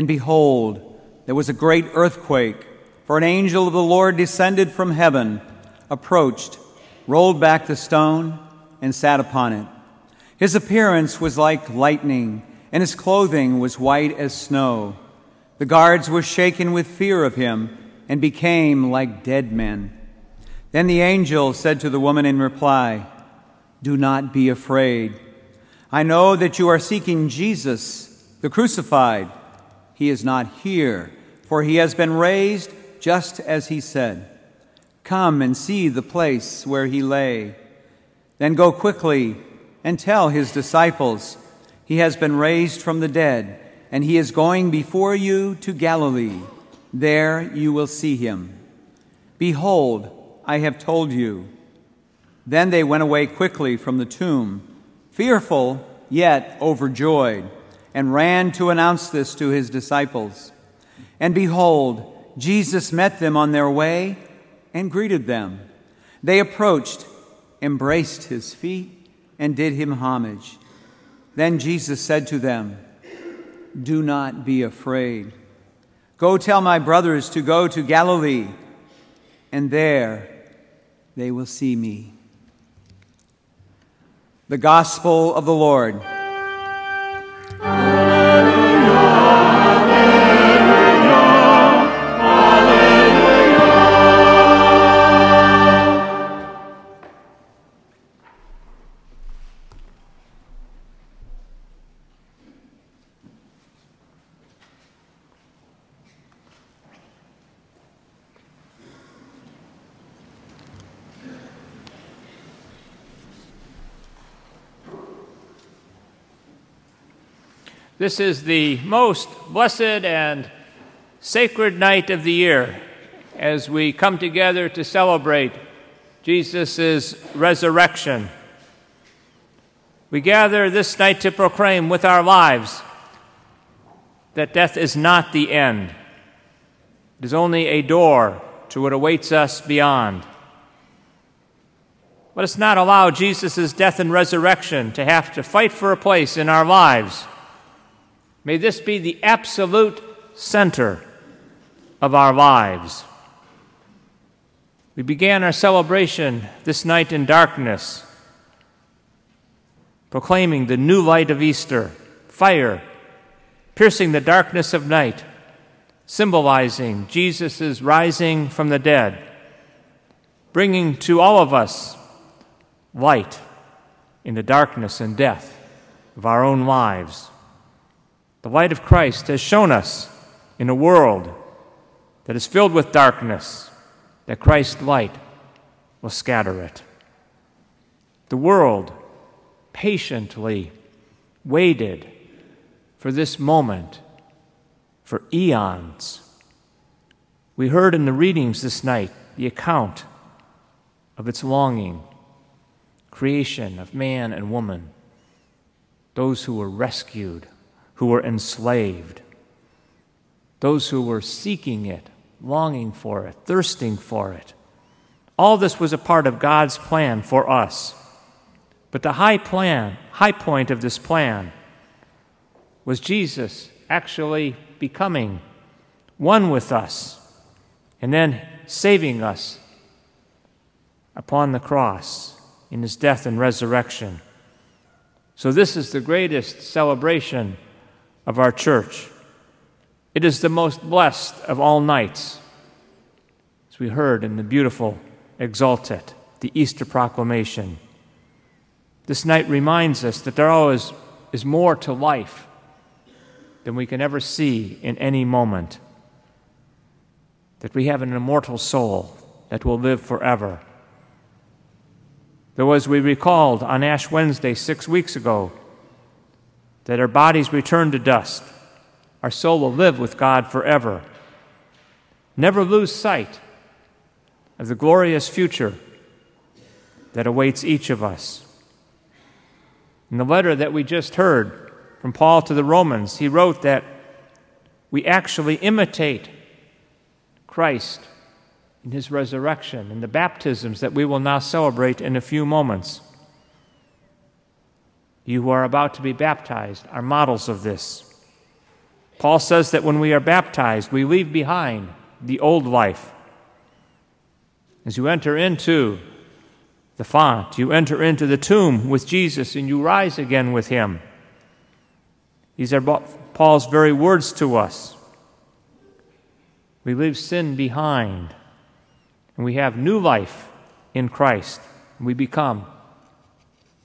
And behold, there was a great earthquake, for an angel of the Lord descended from heaven, approached, rolled back the stone, and sat upon it. His appearance was like lightning, and his clothing was white as snow. The guards were shaken with fear of him and became like dead men. Then the angel said to the woman in reply, Do not be afraid. I know that you are seeking Jesus, the crucified. He is not here, for he has been raised just as he said. Come and see the place where he lay. Then go quickly and tell his disciples, He has been raised from the dead and he is going before you to Galilee. There you will see him. Behold, I have told you. Then they went away quickly from the tomb, fearful yet overjoyed, and ran to announce this to his disciples. And behold, Jesus met them on their way and greeted them. They approached, embraced his feet, and did him homage. Then Jesus said to them, do not be afraid. Go tell my brothers to go to Galilee, and there they will see me. The Gospel of the Lord. This is the most blessed and sacred night of the year as we come together to celebrate Jesus' resurrection. We gather this night to proclaim with our lives that death is not the end, it is only a door to what awaits us beyond. Let us not allow Jesus' death and resurrection to have to fight for a place in our lives May this be the absolute center of our lives. We began our celebration this night in darkness, proclaiming the new light of Easter, fire piercing the darkness of night, symbolizing Jesus' rising from the dead, bringing to all of us light in the darkness and death of our own lives. The light of Christ has shown us in a world that is filled with darkness that Christ's light will scatter it. The world patiently waited for this moment for eons. We heard in the readings this night the account of its longing, creation of man and woman, those who were rescued who were enslaved, those who were seeking it, longing for it, thirsting for it. All this was a part of God's plan for us. But the high plan, high point of this plan was Jesus actually becoming one with us and then saving us upon the cross in his death and resurrection. So, this is the greatest celebration of our church. It is the most blessed of all nights, as we heard in the beautiful Exsultet, the Easter proclamation. This night reminds us that there always is more to life than we can ever see in any moment, that we have an immortal soul that will live forever. Though, as we recalled on Ash Wednesday six weeks ago, that our bodies return to dust. Our soul will live with God forever. Never lose sight of the glorious future that awaits each of us. In the letter that we just heard from Paul to the Romans, he wrote that we actually imitate Christ in his resurrection and the baptisms that we will now celebrate in a few moments. You who are about to be baptized are models of this. Paul says that when we are baptized, we leave behind the old life. As you enter into the font, you enter into the tomb with Jesus and you rise again with him. These are Paul's very words to us. We leave sin behind and we have new life in Christ. We become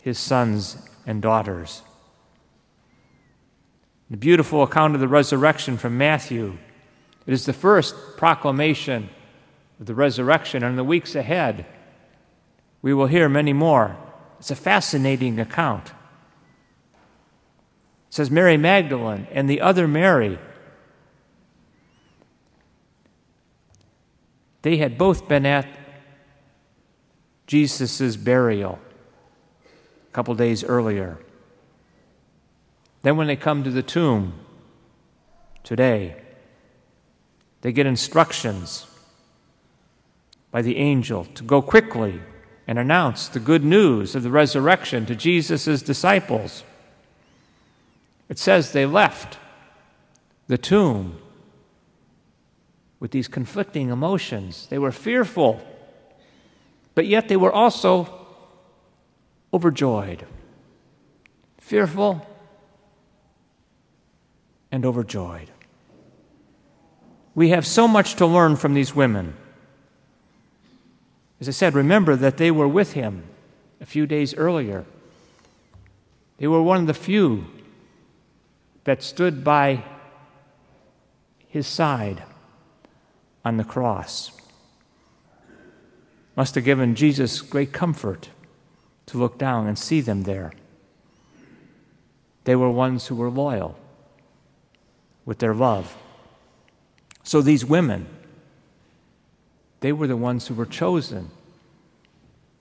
his sons and daughters. The beautiful account of the resurrection from Matthew. It is the first proclamation of the resurrection, and in the weeks ahead, we will hear many more. It's a fascinating account. It says Mary Magdalene and the other Mary. They had both been at Jesus' burial couple days earlier. Then, when they come to the tomb today, they get instructions by the angel to go quickly and announce the good news of the resurrection to Jesus' disciples. It says they left the tomb with these conflicting emotions. They were fearful, but yet they were also overjoyed. Fearful and overjoyed. We have so much to learn from these women. As I said, remember that they were with him a few days earlier. They were one of the few that stood by his side on the cross. Must have given Jesus great comfort to look down and see them there. They were ones who were loyal with their love. So these women, they were the ones who were chosen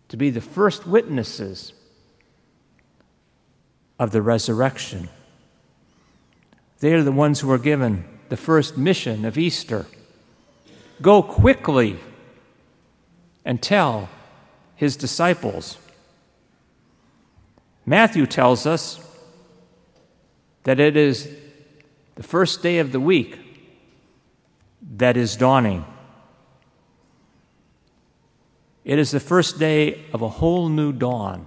to be the first witnesses of the resurrection. They are the ones who were given the first mission of Easter. Go quickly and tell his disciples. Matthew tells us that it is the first day of the week that is dawning. It is the first day of a whole new dawn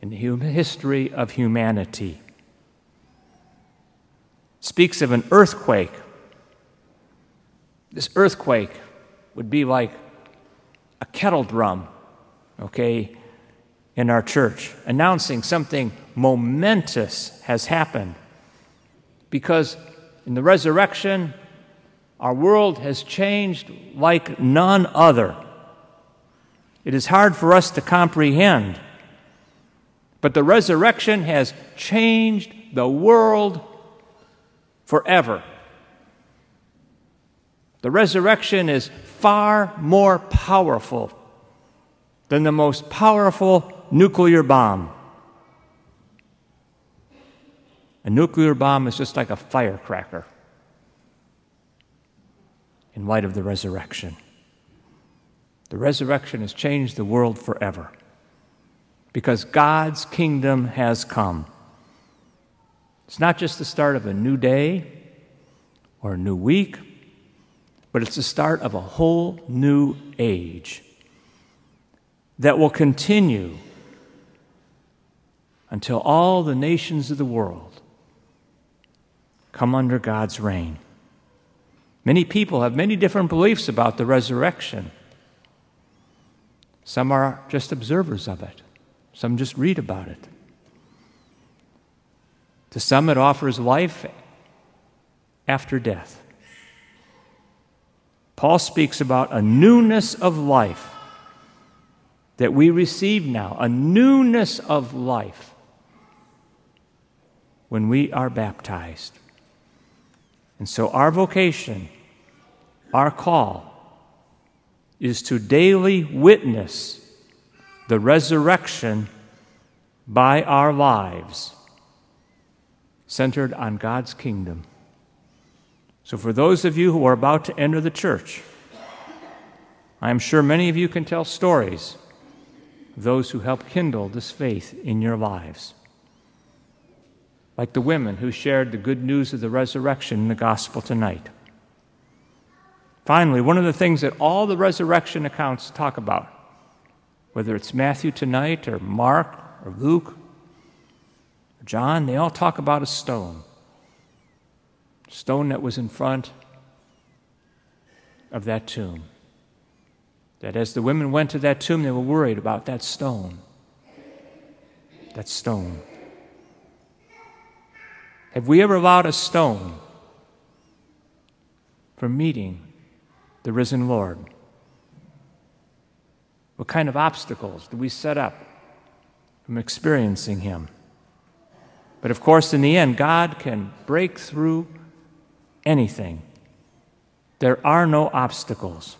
in the history of humanity. Speaks of an earthquake. This earthquake would be like a kettle drum, okay, in our church, announcing something momentous has happened. Because in the resurrection, our world has changed like none other. It is hard for us to comprehend. But the resurrection has changed the world forever. The resurrection is far more powerful than the most powerful nuclear bomb. A nuclear bomb is just like a firecracker in light of the resurrection. The resurrection has changed the world forever because God's kingdom has come. It's not just the start of a new day or a new week, but it's the start of a whole new age that will continue until all the nations of the world come under God's reign. Many people have many different beliefs about the resurrection. Some are just observers of it, some just read about it. To some, it offers life after death. Paul speaks about a newness of life that we receive now, a newness of life when we are baptized. And so, our vocation, our call, is to daily witness the resurrection by our lives, centered on God's kingdom. So, for those of you who are about to enter the church, I am sure many of you can tell stories of those who helped kindle this faith in your lives. Like the women who shared the good news of the resurrection in the gospel tonight. Finally, one of the things that all the resurrection accounts talk about, whether it's Matthew tonight or Mark or Luke or John, they all talk about a stone. Stone that was in front of that tomb. That as the women went to that tomb, they were worried about that stone. That stone. Have we ever allowed a stone from meeting the risen Lord? What kind of obstacles do we set up from experiencing Him? But of course, in the end, God can break through anything. There are no obstacles.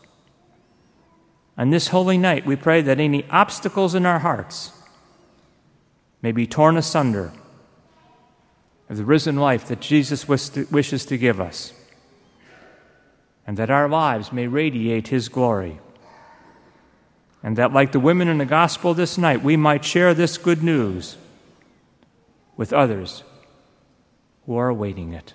On this holy night, we pray that any obstacles in our hearts may be torn asunder of the risen life that Jesus wishes to give us, and that our lives may radiate His glory. And that, like the women in the gospel this night, we might share this good news with others who are awaiting it.